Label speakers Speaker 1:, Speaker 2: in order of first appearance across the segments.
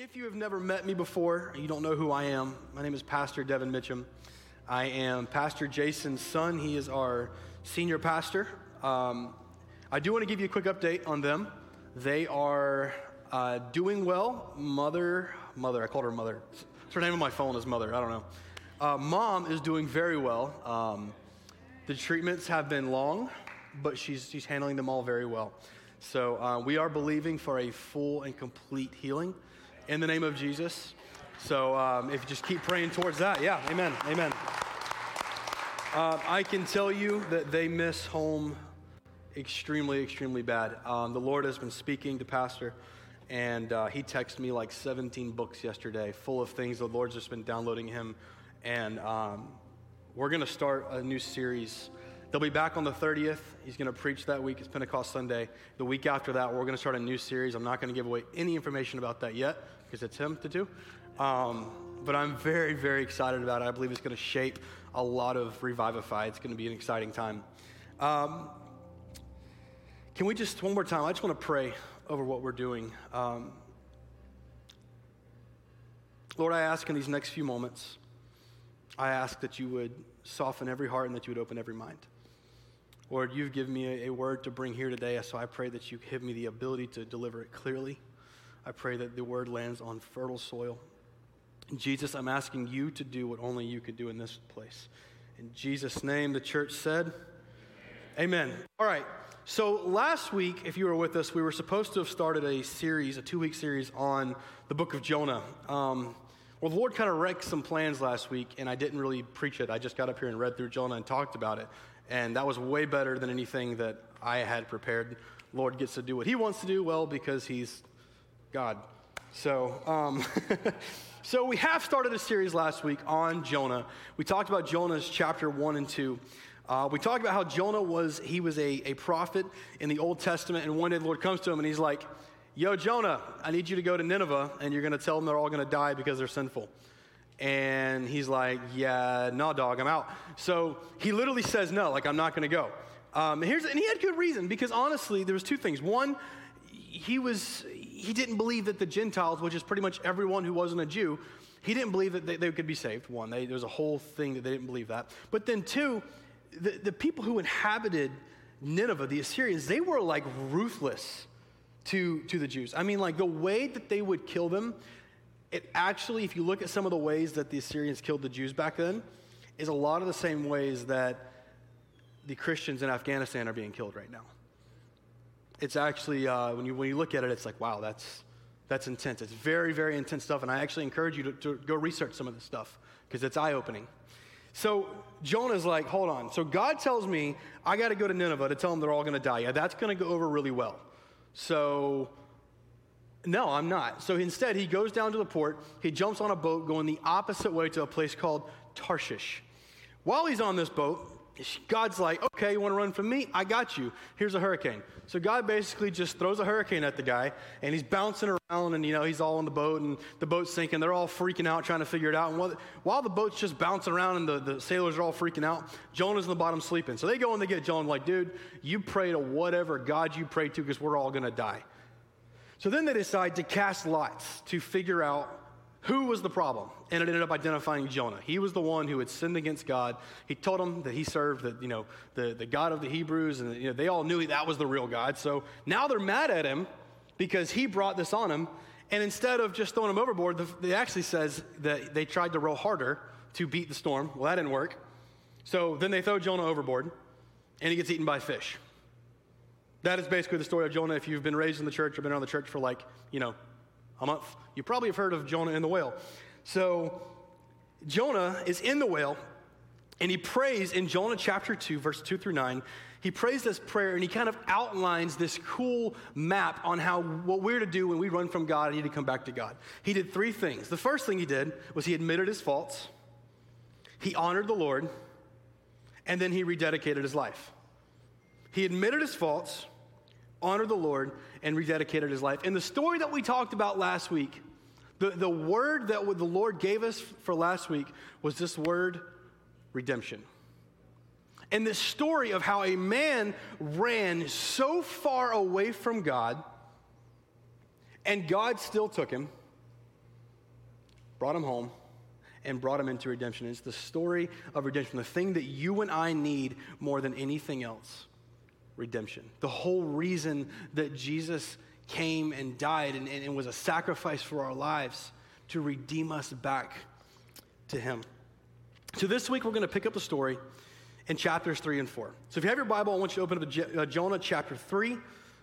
Speaker 1: If you have never met me before, you don't know who I am, my name is Pastor Devin Mitchum. I am Pastor Jason's son. He is our senior pastor. Um, I do want to give you a quick update on them. They are uh, doing well. Mother, mother, I called her mother. It's her name on my phone is mother. I don't know. Uh, mom is doing very well. Um, the treatments have been long, but she's, she's handling them all very well. So uh, we are believing for a full and complete healing in the name of Jesus. So um, if you just keep praying towards that, yeah, amen, amen. Uh, I can tell you that they miss home extremely, extremely bad. Um, the Lord has been speaking to Pastor, and uh, he texted me like 17 books yesterday, full of things the Lord's just been downloading him. And um, we're going to start a new series. They'll be back on the 30th. He's going to preach that week. It's Pentecost Sunday. The week after that, we're going to start a new series. I'm not going to give away any information about that yet because it's him to do. Um, but I'm very, very excited about it. I believe it's going to shape a lot of Revivify. It's going to be an exciting time. Um, can we just, one more time, I just want to pray over what we're doing. Um, Lord, I ask in these next few moments, I ask that you would soften every heart and that you would open every mind. Lord, you've given me a, a word to bring here today, so I pray that you give me the ability to deliver it clearly I pray that the word lands on fertile soil. Jesus, I'm asking you to do what only you could do in this place. In Jesus' name, the church said, Amen. All right. So last week, if you were with us, we were supposed to have started a series, a two week series on the book of Jonah. Um, well, the Lord kind of wrecked some plans last week, and I didn't really preach it. I just got up here and read through Jonah and talked about it. And that was way better than anything that I had prepared. Lord gets to do what he wants to do well because he's God. So, um, so we have started a series last week on Jonah. We talked about Jonah's chapter one and two. Uh, we talked about how Jonah was, he was a, a prophet in the Old Testament, and one day the Lord comes to him and he's like, Yo, Jonah, I need you to go to Nineveh, and you're going to tell them they're all going to die because they're sinful. And he's like, Yeah, no, dog, I'm out. So he literally says no, like, I'm not going to go. Um, here's, and he had good reason because honestly, there was two things. One, he was he didn't believe that the Gentiles, which is pretty much everyone who wasn't a Jew, he didn't believe that they, they could be saved. One, they, there was a whole thing that they didn't believe that. But then two, the, the people who inhabited Nineveh, the Assyrians, they were like ruthless to, to the Jews. I mean, like the way that they would kill them, it actually, if you look at some of the ways that the Assyrians killed the Jews back then, is a lot of the same ways that the Christians in Afghanistan are being killed right now it's actually, uh, when, you, when you look at it, it's like, wow, that's, that's intense. It's very, very intense stuff. And I actually encourage you to, to go research some of this stuff because it's eye opening. So Jonah's like, hold on. So God tells me I got to go to Nineveh to tell them they're all going to die. Yeah, that's going to go over really well. So, no, I'm not. So instead, he goes down to the port. He jumps on a boat going the opposite way to a place called Tarshish. While he's on this boat, God's like, okay, you want to run from me? I got you. Here's a hurricane. So God basically just throws a hurricane at the guy, and he's bouncing around, and you know he's all on the boat, and the boat's sinking. They're all freaking out, trying to figure it out. And while the boat's just bouncing around, and the, the sailors are all freaking out, Jonah's in the bottom sleeping. So they go and they get Jonah, like, dude, you pray to whatever God you pray to, because we're all gonna die. So then they decide to cast lots to figure out who was the problem? And it ended up identifying Jonah. He was the one who had sinned against God. He told them that he served the, you know, the, the God of the Hebrews, and you know, they all knew that was the real God. So now they're mad at him because he brought this on him. And instead of just throwing him overboard, it actually says that they tried to row harder to beat the storm. Well, that didn't work. So then they throw Jonah overboard, and he gets eaten by fish. That is basically the story of Jonah if you've been raised in the church or been around the church for like, you know, a month. You probably have heard of Jonah and the whale. So Jonah is in the whale, and he prays in Jonah chapter 2, verse 2 through 9. He prays this prayer and he kind of outlines this cool map on how what we're to do when we run from God and need to come back to God. He did three things. The first thing he did was he admitted his faults, he honored the Lord, and then he rededicated his life. He admitted his faults, honored the Lord, and rededicated his life. In the story that we talked about last week, the, the word that the Lord gave us for last week was this word redemption. And this story of how a man ran so far away from God, and God still took him, brought him home, and brought him into redemption. It's the story of redemption, the thing that you and I need more than anything else redemption. The whole reason that Jesus came and died and, and, and was a sacrifice for our lives to redeem us back to him. So this week we're going to pick up the story in chapters 3 and 4. So if you have your Bible, I want you to open up to uh, Jonah chapter 3.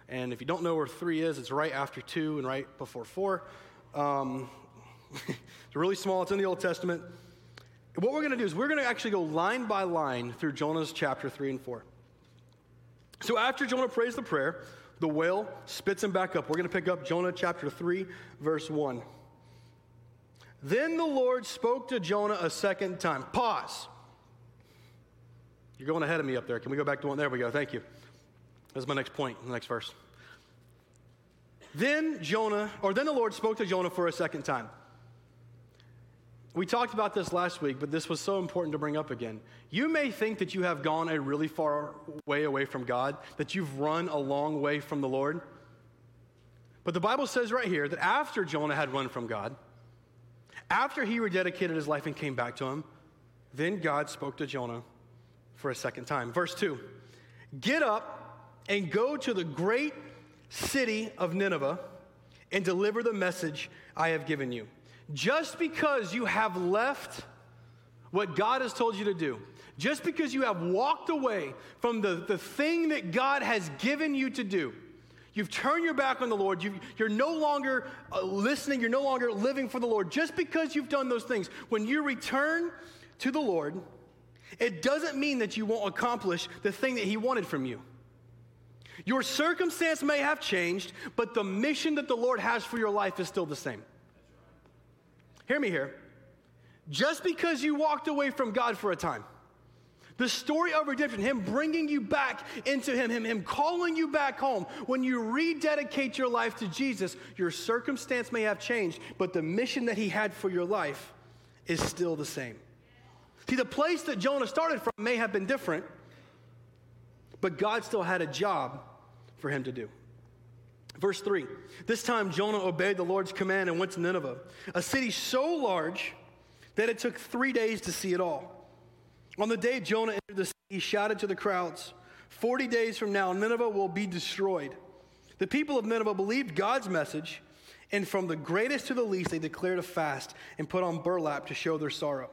Speaker 1: And if you don't know where 3 is, it's right after 2 and right before 4. Um, it's really small, it's in the Old Testament. What we're going to do is we're going to actually go line by line through Jonah's chapter 3 and 4. So after Jonah prays the prayer, the whale spits him back up. We're going to pick up Jonah chapter 3, verse 1. Then the Lord spoke to Jonah a second time. Pause. You're going ahead of me up there. Can we go back to one? There we go. Thank you. That's my next point, the next verse. Then Jonah, or then the Lord spoke to Jonah for a second time. We talked about this last week, but this was so important to bring up again. You may think that you have gone a really far way away from God, that you've run a long way from the Lord. But the Bible says right here that after Jonah had run from God, after he rededicated his life and came back to him, then God spoke to Jonah for a second time. Verse 2 Get up and go to the great city of Nineveh and deliver the message I have given you. Just because you have left what God has told you to do, just because you have walked away from the, the thing that God has given you to do, you've turned your back on the Lord, you are no longer uh, listening, you're no longer living for the Lord, just because you've done those things, when you return to the Lord, it doesn't mean that you won't accomplish the thing that He wanted from you. Your circumstance may have changed, but the mission that the Lord has for your life is still the same. Hear me here. Just because you walked away from God for a time, the story of redemption, Him bringing you back into Him, Him, Him calling you back home, when you rededicate your life to Jesus, your circumstance may have changed, but the mission that He had for your life is still the same. See, the place that Jonah started from may have been different, but God still had a job for him to do. Verse 3 This time Jonah obeyed the Lord's command and went to Nineveh, a city so large that it took three days to see it all. On the day Jonah entered the city, he shouted to the crowds 40 days from now, Nineveh will be destroyed. The people of Nineveh believed God's message, and from the greatest to the least, they declared a fast and put on burlap to show their sorrow.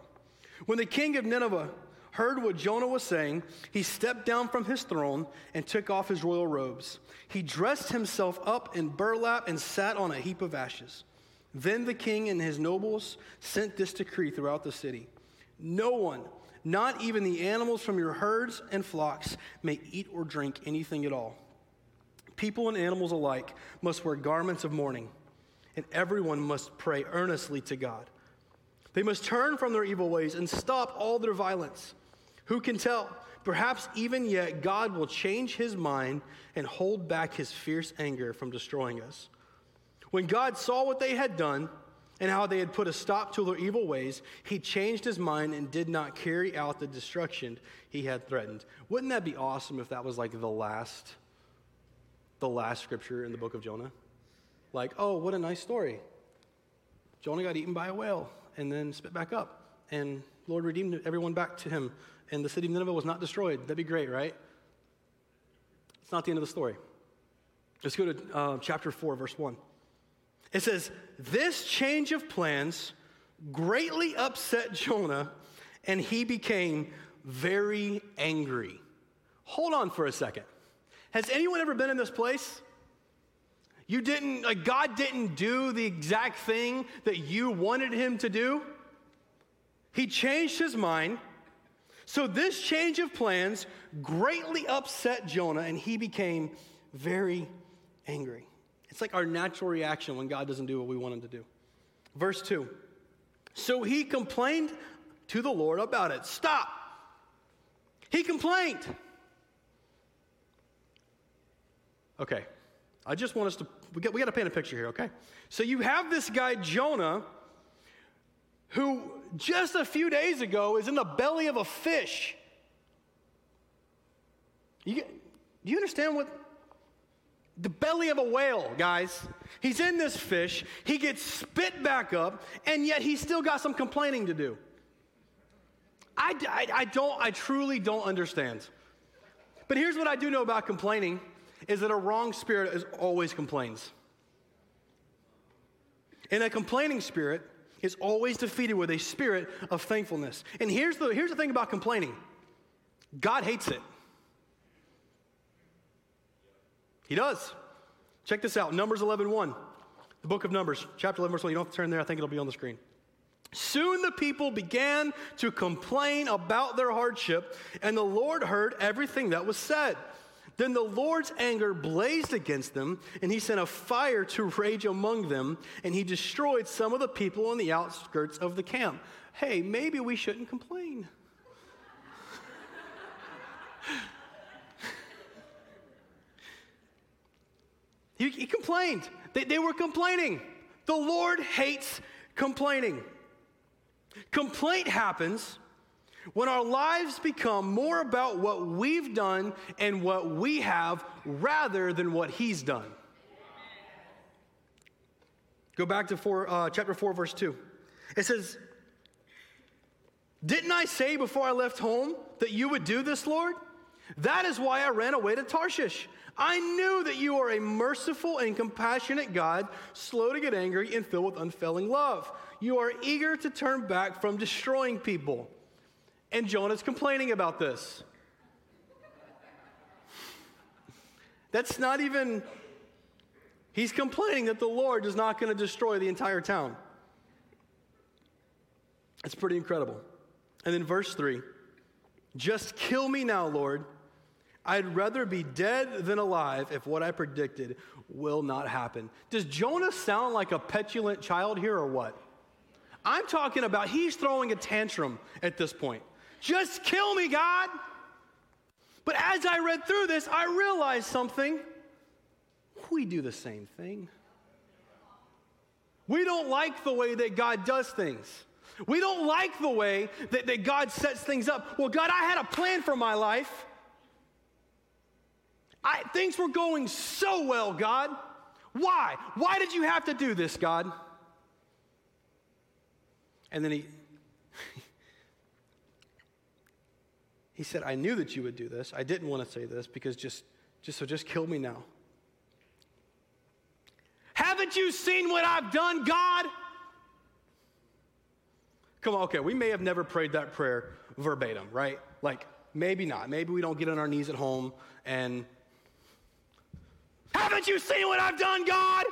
Speaker 1: When the king of Nineveh heard what Jonah was saying, he stepped down from his throne and took off his royal robes. He dressed himself up in burlap and sat on a heap of ashes. Then the king and his nobles sent this decree throughout the city No one, not even the animals from your herds and flocks, may eat or drink anything at all. People and animals alike must wear garments of mourning, and everyone must pray earnestly to God. They must turn from their evil ways and stop all their violence. Who can tell? Perhaps even yet God will change his mind and hold back his fierce anger from destroying us. When God saw what they had done and how they had put a stop to their evil ways, he changed his mind and did not carry out the destruction he had threatened. Wouldn't that be awesome if that was like the last the last scripture in the book of Jonah? Like, oh, what a nice story. Jonah got eaten by a whale and then spit back up. And Lord redeemed everyone back to him. And the city of Nineveh was not destroyed. That'd be great, right? It's not the end of the story. Let's go to uh, chapter 4, verse 1. It says, This change of plans greatly upset Jonah, and he became very angry. Hold on for a second. Has anyone ever been in this place? You didn't, like, God didn't do the exact thing that you wanted him to do. He changed his mind. So, this change of plans greatly upset Jonah, and he became very angry. It's like our natural reaction when God doesn't do what we want him to do. Verse 2 So he complained to the Lord about it. Stop. He complained. Okay, I just want us to, we got, we got to paint a picture here, okay? So you have this guy, Jonah, who just a few days ago is in the belly of a fish. You, do you understand what? the belly of a whale, guys. He's in this fish. He gets spit back up, and yet he's still got some complaining to do. I, I, I don't, I truly don't understand. But here's what I do know about complaining is that a wrong spirit is always complains. And a complaining spirit is always defeated with a spirit of thankfulness. And here's the, here's the thing about complaining God hates it. He does. Check this out Numbers 11 1. The book of Numbers, chapter 11, verse 1. You don't have to turn there, I think it'll be on the screen. Soon the people began to complain about their hardship, and the Lord heard everything that was said. Then the Lord's anger blazed against them, and he sent a fire to rage among them, and he destroyed some of the people on the outskirts of the camp. Hey, maybe we shouldn't complain. he, he, complained. They, they were complaining. The Lord hates complaining. Complaint happens when our lives become more about what we've done and what we have rather than what He's done. Go back to four, uh, chapter 4, verse 2. It says, Didn't I say before I left home that you would do this, Lord? That is why I ran away to Tarshish. I knew that you are a merciful and compassionate God, slow to get angry and filled with unfailing love. You are eager to turn back from destroying people. And Jonah's complaining about this. That's not even, he's complaining that the Lord is not going to destroy the entire town. It's pretty incredible. And then verse 3 Just kill me now, Lord. I'd rather be dead than alive if what I predicted will not happen. Does Jonah sound like a petulant child here or what? I'm talking about he's throwing a tantrum at this point. Just kill me, God. But as I read through this, I realized something. We do the same thing. We don't like the way that God does things. We don't like the way that, that God sets things up. Well, God, I had a plan for my life. I, things were going so well, God. Why? Why did you have to do this, God? And then he, He said, I knew that you would do this. I didn't want to say this because just, just so just kill me now. Haven't you seen what I've done, God? Come on, okay, we may have never prayed that prayer verbatim, right? Like, maybe not. Maybe we don't get on our knees at home and, haven't you seen what I've done, God?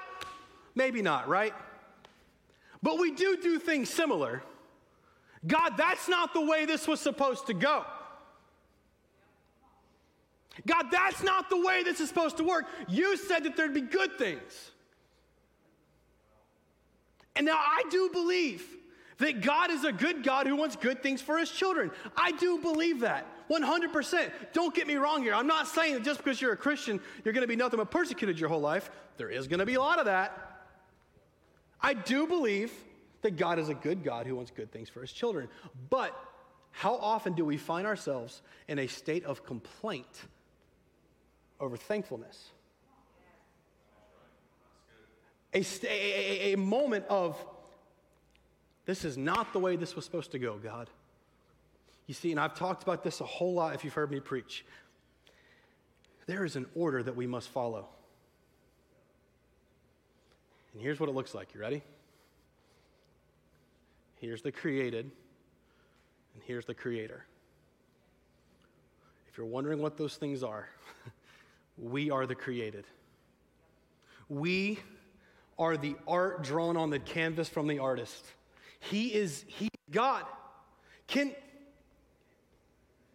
Speaker 1: Maybe not, right? But we do do things similar. God, that's not the way this was supposed to go. God, that's not the way this is supposed to work. You said that there'd be good things. And now I do believe that God is a good God who wants good things for his children. I do believe that 100%. Don't get me wrong here. I'm not saying that just because you're a Christian, you're going to be nothing but persecuted your whole life. There is going to be a lot of that. I do believe that God is a good God who wants good things for his children. But how often do we find ourselves in a state of complaint over thankfulness. A, a, a, moment of, this is not the way this was supposed to go, God. You see, and I've talked about this a whole lot if you've heard me preach. There is an order that we must follow. And here's what it looks like. You ready? Here's the created, and here's the creator. If you're wondering what those things are, We are the created. We are the art drawn on the canvas from the artist. He is he God. Can,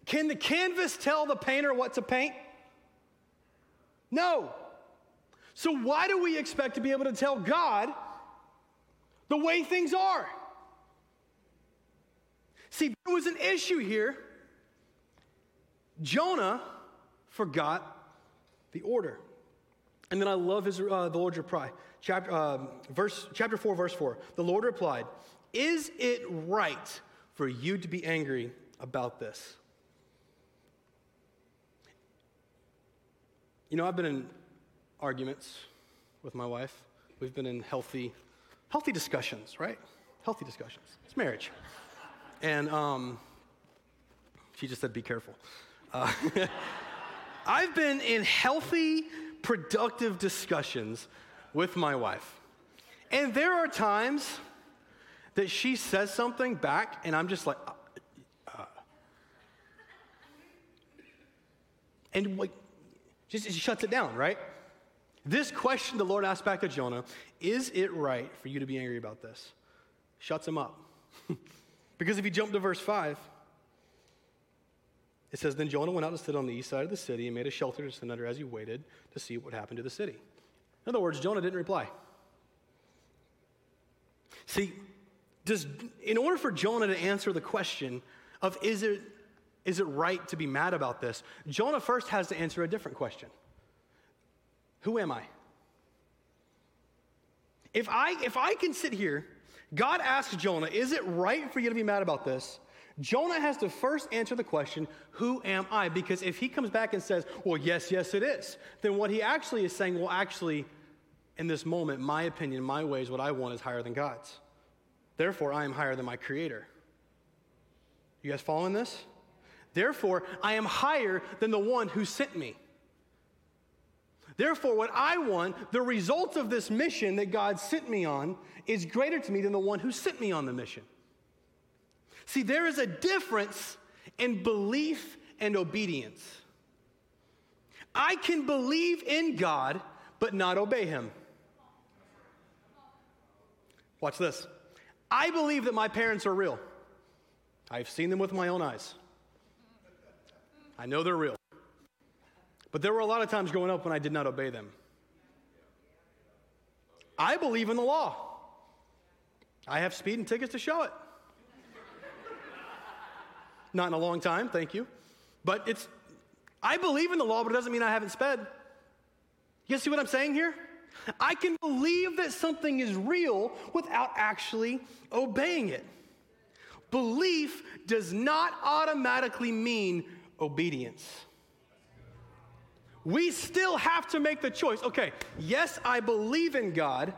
Speaker 1: can the canvas tell the painter what to paint? No. So, why do we expect to be able to tell God the way things are? See, there was an issue here. Jonah forgot the order. And then I love his, uh, the Lord's reply. Chapter, um, verse, chapter 4, verse 4. The Lord replied, Is it right for you to be angry about this? You know, I've been in arguments with my wife. We've been in healthy, healthy discussions, right? Healthy discussions. It's marriage. And um, she just said, be careful. Uh, I've been in healthy, productive discussions with my wife. And there are times that she says something back, and I'm just like, uh, uh. and like, just she shuts it down, right? This question the Lord asked back to Jonah is it right for you to be angry about this? Shuts him up. because if you jump to verse 5, it says, Then Jonah went out to sit on the east side of the city and made a shelter to sit under as he waited to see what happened to the city. In other words, Jonah didn't reply. See, does, in order for Jonah to answer the question of is it, is it right to be mad about this, Jonah first has to answer a different question Who am I? If I, if I can sit here, God asks Jonah, Is it right for you to be mad about this? Jonah has to first answer the question, Who am I? Because if he comes back and says, Well, yes, yes, it is, then what he actually is saying, Well, actually, in this moment, my opinion, my ways, what I want is higher than God's. Therefore, I am higher than my Creator. You guys following this? Therefore, I am higher than the one who sent me. Therefore, what I want, the result of this mission that God sent me on, is greater to me than the one who sent me on the mission. See, there is a difference in belief and obedience. I can believe in God, but not obey Him. Watch this. I believe that my parents are real. I've seen them with my own eyes. I know they're real. But there were a lot of times growing up when I did not obey them. I believe in the law. I have speeding tickets to show it. Not in a long time, thank you. But it's, I believe in the law, but it doesn't mean I haven't sped. You see what I'm saying here? I can believe that something is real without actually obeying it. Belief does not automatically mean obedience. We still have to make the choice. Okay, yes, I believe in God.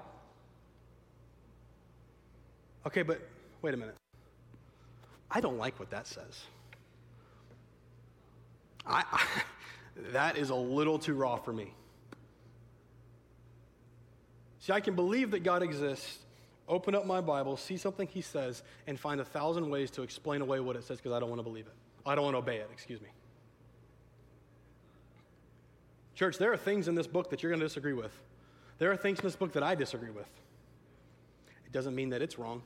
Speaker 1: Okay, but wait a minute. I don't like what that says. I, I that is a little too raw for me. See, I can believe that God exists, open up my Bible, see something He says, and find a thousand ways to explain away what it says because I don't want to believe it. I don't want to obey it, excuse me. Church, there are things in this book that you're going to disagree with. There are things in this book that I disagree with. It doesn't mean that it's wrong.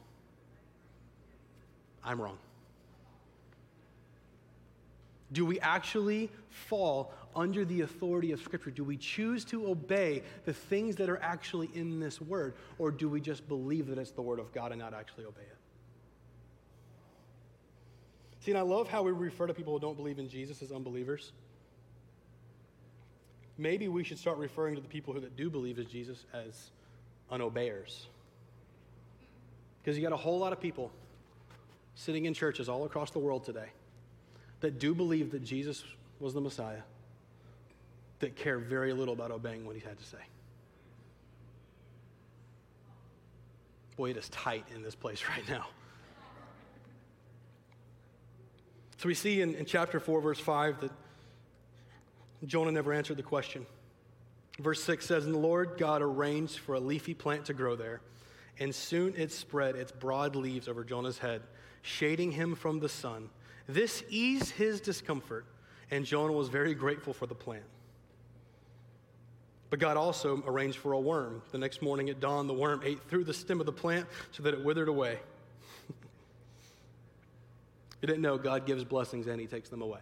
Speaker 1: I'm wrong. Do we actually fall under the authority of Scripture? Do we choose to obey the things that are actually in this word, or do we just believe that it's the word of God and not actually obey it? See, and I love how we refer to people who don't believe in Jesus as unbelievers. Maybe we should start referring to the people who that do believe in Jesus as unobeyers. Because you got a whole lot of people sitting in churches all across the world today that do believe that Jesus was the Messiah, that care very little about obeying what he had to say. Boy, it is tight in this place right now. So we see in, in chapter 4, verse 5, that Jonah never answered the question. Verse 6 says, And the Lord God arranged for a leafy plant to grow there, and soon it spread its broad leaves over Jonah's head, shading him from the sun. This eased his discomfort, and Jonah was very grateful for the plant. But God also arranged for a worm. The next morning at dawn, the worm ate through the stem of the plant so that it withered away. you didn't know God gives blessings and he takes them away.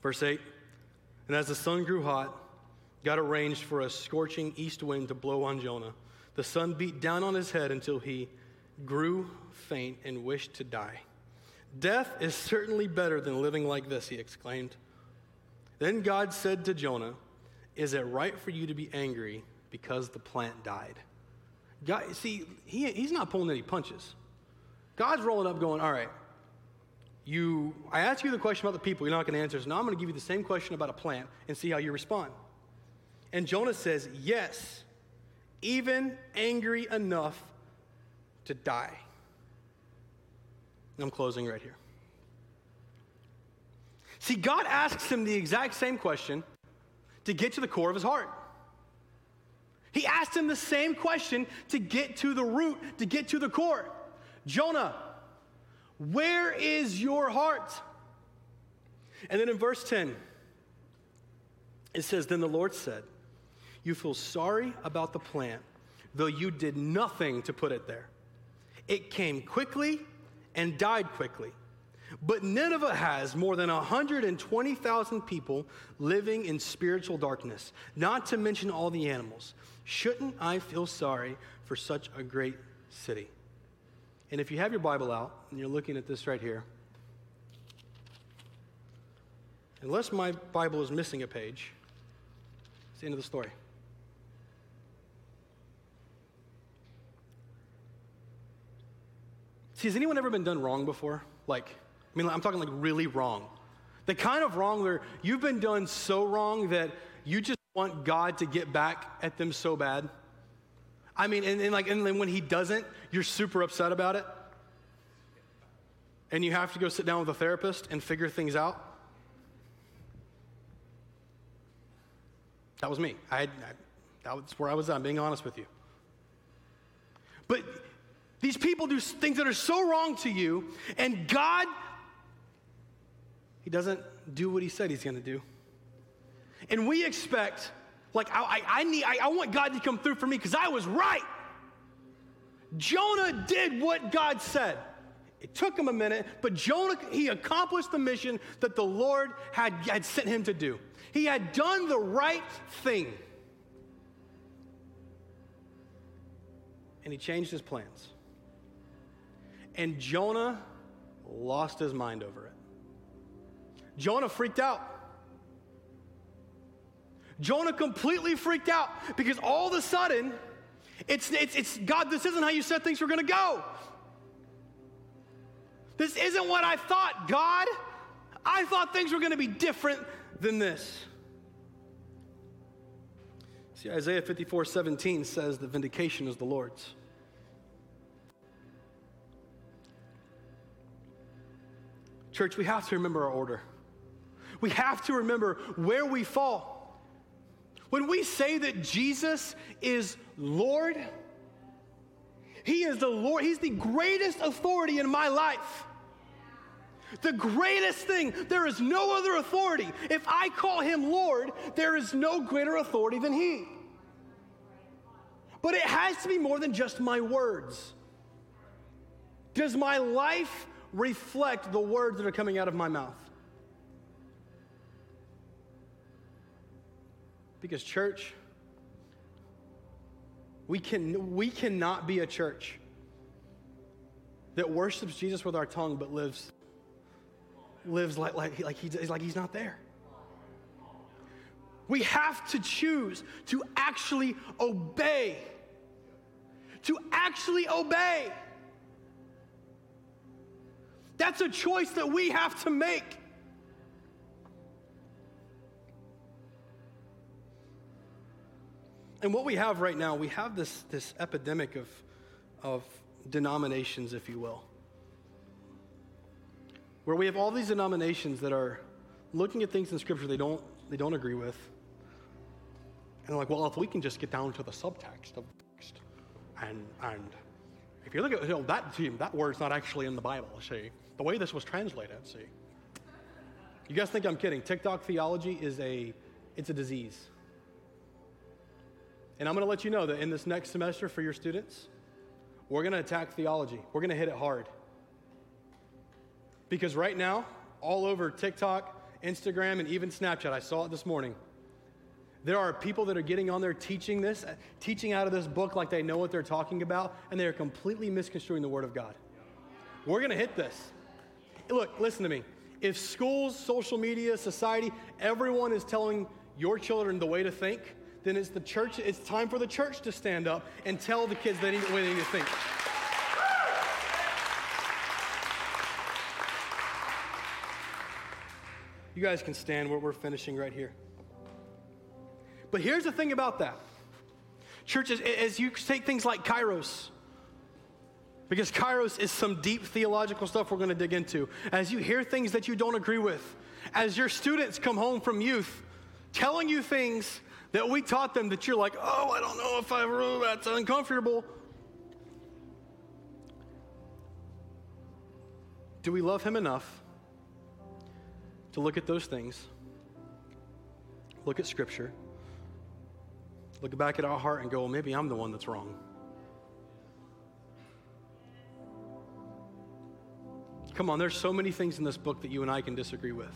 Speaker 1: Verse 8 And as the sun grew hot, God arranged for a scorching east wind to blow on Jonah. The sun beat down on his head until he grew faint and wished to die. Death is certainly better than living like this, he exclaimed. Then God said to Jonah, Is it right for you to be angry because the plant died? God, see, he, he's not pulling any punches. God's rolling up, going, All right, you, I asked you the question about the people, you're not going to answer. So now I'm going to give you the same question about a plant and see how you respond. And Jonah says, Yes, even angry enough to die. And I'm closing right here. See, God asks him the exact same question to get to the core of his heart. He asked him the same question to get to the root, to get to the core. Jonah, where is your heart? And then in verse 10, it says, Then the Lord said, You feel sorry about the plant, though you did nothing to put it there. It came quickly and died quickly. But Nineveh has more than 120,000 people living in spiritual darkness, not to mention all the animals. Shouldn't I feel sorry for such a great city? And if you have your Bible out and you're looking at this right here, unless my Bible is missing a page, it's the end of the story. See, has anyone ever been done wrong before? Like, I mean, I'm talking like really wrong. The kind of wrong where you've been done so wrong that you just want God to get back at them so bad. I mean, and, and like, and then when He doesn't, you're super upset about it. And you have to go sit down with a therapist and figure things out. That was me. I, I that was where I was. I'm being honest with you. But these people do things that are so wrong to you, and God he doesn't do what he said he's going to do. And we expect, like, I, I, I need, I, I want God to come through for me because I was right. Jonah did what God said. It took him a minute, but Jonah, he accomplished the mission that the Lord had, had sent him to do. He had done the right thing. And he changed his plans. And Jonah lost his mind over it. Jonah freaked out. Jonah completely freaked out because all of a sudden, it's, it's, it's God, this isn't how you said things were going to go. This isn't what I thought, God. I thought things were going to be different than this. See, Isaiah 54 17 says the vindication is the Lord's. Church, we have to remember our order we have to remember where we fall. When we say that Jesus is Lord, He is the Lord, He's the greatest authority in my life. The greatest thing, there is no other authority. If I call Him Lord, there is no greater authority than He. But it has to be more than just my words. Does my life reflect the words that are coming out of my mouth? Because, church, we, can, we cannot be a church that worships Jesus with our tongue but lives, lives like, like, like, he, like he's not there. We have to choose to actually obey. To actually obey. That's a choice that we have to make. And what we have right now, we have this, this epidemic of, of denominations, if you will, where we have all these denominations that are looking at things in Scripture they don't, they don't agree with. And they're like, well, if we can just get down to the subtext of the text, and, and if you look at you know, that, team, that word's not actually in the Bible, see, the way this was translated, see. You guys think I'm kidding. TikTok theology is a, it's a disease. And I'm going to let you know that in this next semester for your students, we're going to attack theology. We're going to hit it hard. Because right now, all over TikTok, Instagram, and even Snapchat, I saw it this morning. There are people that are getting on there teaching this, teaching out of this book like they know what they're talking about, and they are completely misconstruing the Word of God. We're going to hit this. Look, listen to me. If schools, social media, society, everyone is telling your children the way to think, then it's the church, it's time for the church to stand up and tell the kids they need, what they need to think. You guys can stand where we're finishing right here. But here's the thing about that. Churches, as you take things like Kairos, because Kairos is some deep theological stuff we're going to dig into. As you hear things that you don't agree with, as your students come home from youth telling you things that we taught them that you're like, oh, I don't know if I, oh, that's uncomfortable. Do we love him enough to look at those things, look at Scripture, look back at our heart and go, well, maybe I'm the one that's wrong? Come on, there's so many things in this book that you and I can disagree with.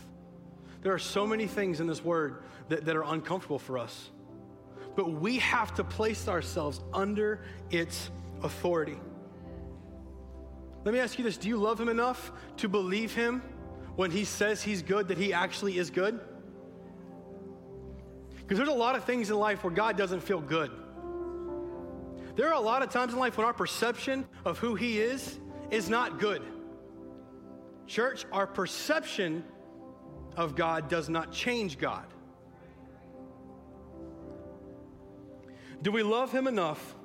Speaker 1: There are so many things in this word that, that are uncomfortable for us. But we have to place ourselves under its authority. Let me ask you this Do you love him enough to believe him when he says he's good, that he actually is good? Because there's a lot of things in life where God doesn't feel good. There are a lot of times in life when our perception of who he is is not good. Church, our perception of God does not change God. Do we love Him enough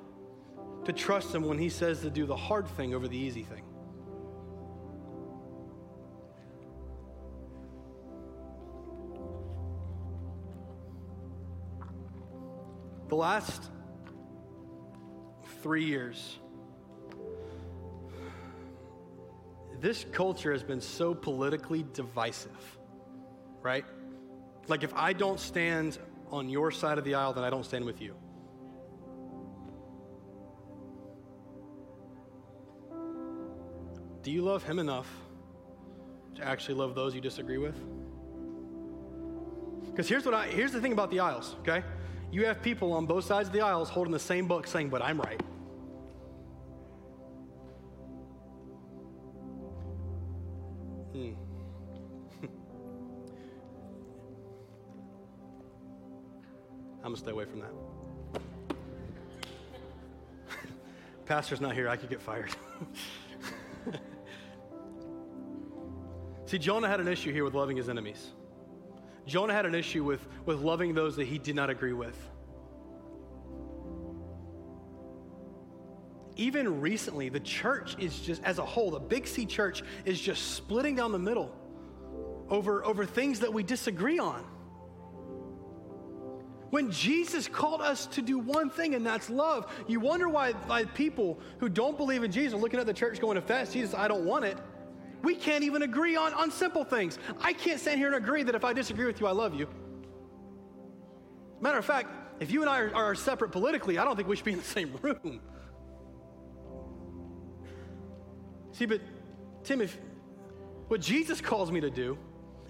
Speaker 1: to trust Him when He says to do the hard thing over the easy thing? The last three years, this culture has been so politically divisive, right? Like, if I don't stand on your side of the aisle, then I don't stand with you. Do you love him enough to actually love those you disagree with? Because here's what I here's the thing about the aisles, okay? You have people on both sides of the aisles holding the same book saying, but I'm right. Pastor's not here, I could get fired. See, Jonah had an issue here with loving his enemies. Jonah had an issue with, with loving those that he did not agree with. Even recently, the church is just, as a whole, the Big C church is just splitting down the middle over, over things that we disagree on. When Jesus called us to do one thing, and that's love, you wonder why, why people who don't believe in Jesus are looking at the church going, if that's Jesus, I don't want it. We can't even agree on, on simple things. I can't stand here and agree that if I disagree with you, I love you. Matter of fact, if you and I are, are separate politically, I don't think we should be in the same room. See, but Tim, if what Jesus calls me to do,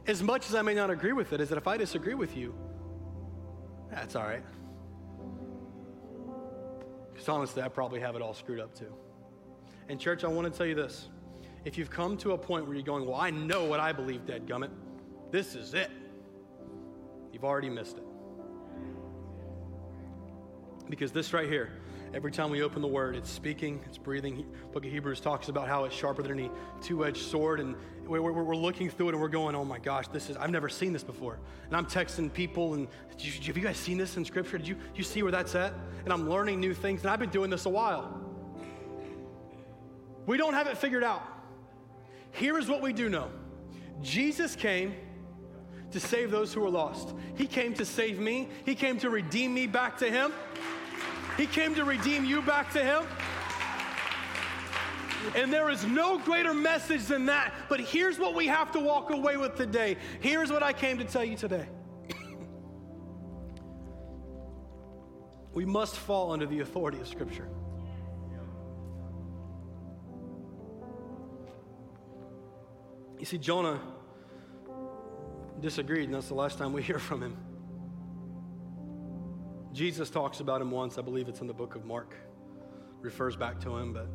Speaker 1: as much as I may not agree with it, is that if I disagree with you, that's all right. Because honestly, I probably have it all screwed up too. And, church, I want to tell you this if you've come to a point where you're going, Well, I know what I believe, Dead Gummit, this is it, you've already missed it. Because this right here, every time we open the word, it's speaking, it's breathing. Book of Hebrews talks about how it's sharper than any two edged sword. And we're, we're, we're, looking through it and we're going, oh my gosh, this is, I've never seen this before. And I'm texting people and have you guys seen this in scripture? Did you, you see where that's at? And I'm learning new things. And I've been doing this a while. We don't have it figured out. Here is what we do know Jesus came to save those who are lost. He came to save me, He came to redeem me back to Him. He came to redeem you back to Him. And there is no greater message than that. But here's what we have to walk away with today. Here's what I came to tell you today. we must fall under the authority of Scripture. You see, Jonah disagreed, and that's the last time we hear from him. Jesus talks about him once, I believe it's in the book of Mark, refers back to him, but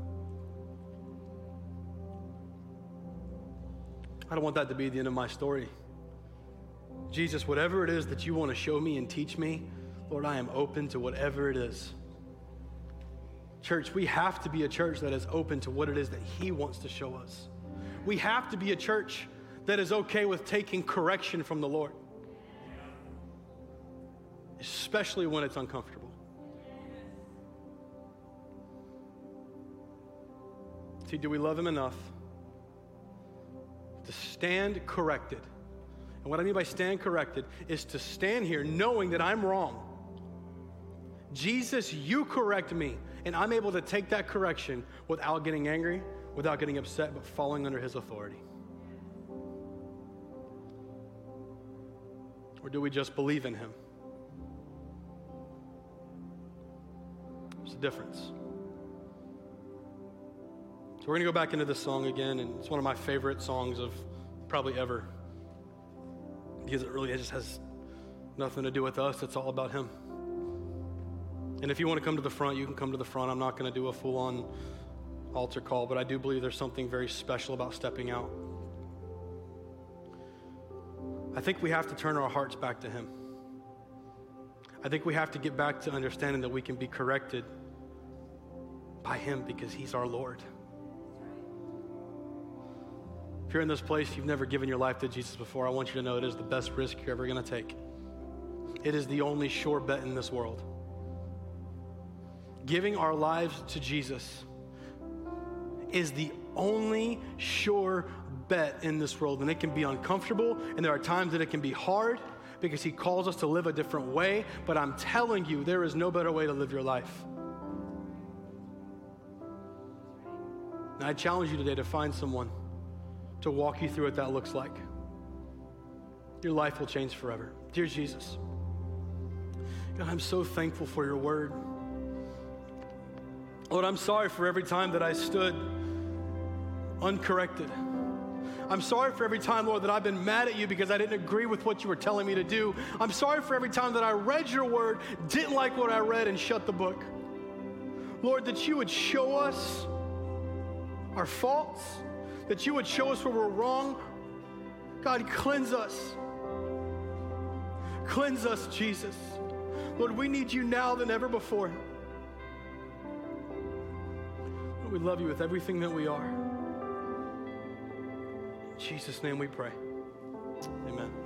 Speaker 1: I don't want that to be the end of my story. Jesus, whatever it is that you want to show me and teach me, Lord, I am open to whatever it is. Church, we have to be a church that is open to what it is that He wants to show us. We have to be a church that is okay with taking correction from the Lord, especially when it's uncomfortable. See, do we love Him enough stand corrected? And what I mean by stand corrected is to stand here knowing that I'm wrong. Jesus, you correct me. And I'm able to take that correction without getting angry, without getting upset, but falling under his authority. Or do we just believe in him? There's a difference. So we're going to go back into this song again, and it's one of my favorite songs of probably ever because it really just has nothing to do with us. It's all about Him. And if you want to come to the front, you can come to the front. I'm not going to do a full on altar call, but I do believe there's something very special about stepping out. I think we have to turn our hearts back to Him. I think we have to get back to understanding that we can be corrected by Him because He's our Lord. You're in this place, you've never given your life to Jesus before, I want you to know it is the best risk you're ever going to take. It is the only sure bet in this world. Giving our lives to Jesus is the only sure bet in this world. And it can be uncomfortable, and there are times that it can be hard because He calls us to live a different way. But I'm telling you, there is no better way to live your life. And I challenge you today to find someone to walk you through what that looks like. Your life will change forever. Dear Jesus, God, I'm so thankful for your word. Lord, I'm sorry for every time that I stood uncorrected. I'm sorry for every time, Lord, that I've been mad at you because I didn't agree with what you were telling me to do. I'm sorry for every time that I read your word, didn't like what I read, and shut the book. Lord, that you would show us our faults, that you would show us where we're wrong. God, cleanse us. Cleanse us, Jesus. Lord, we need you now than ever before. Lord, we love you with everything that we are. In Jesus' name we pray. Amen.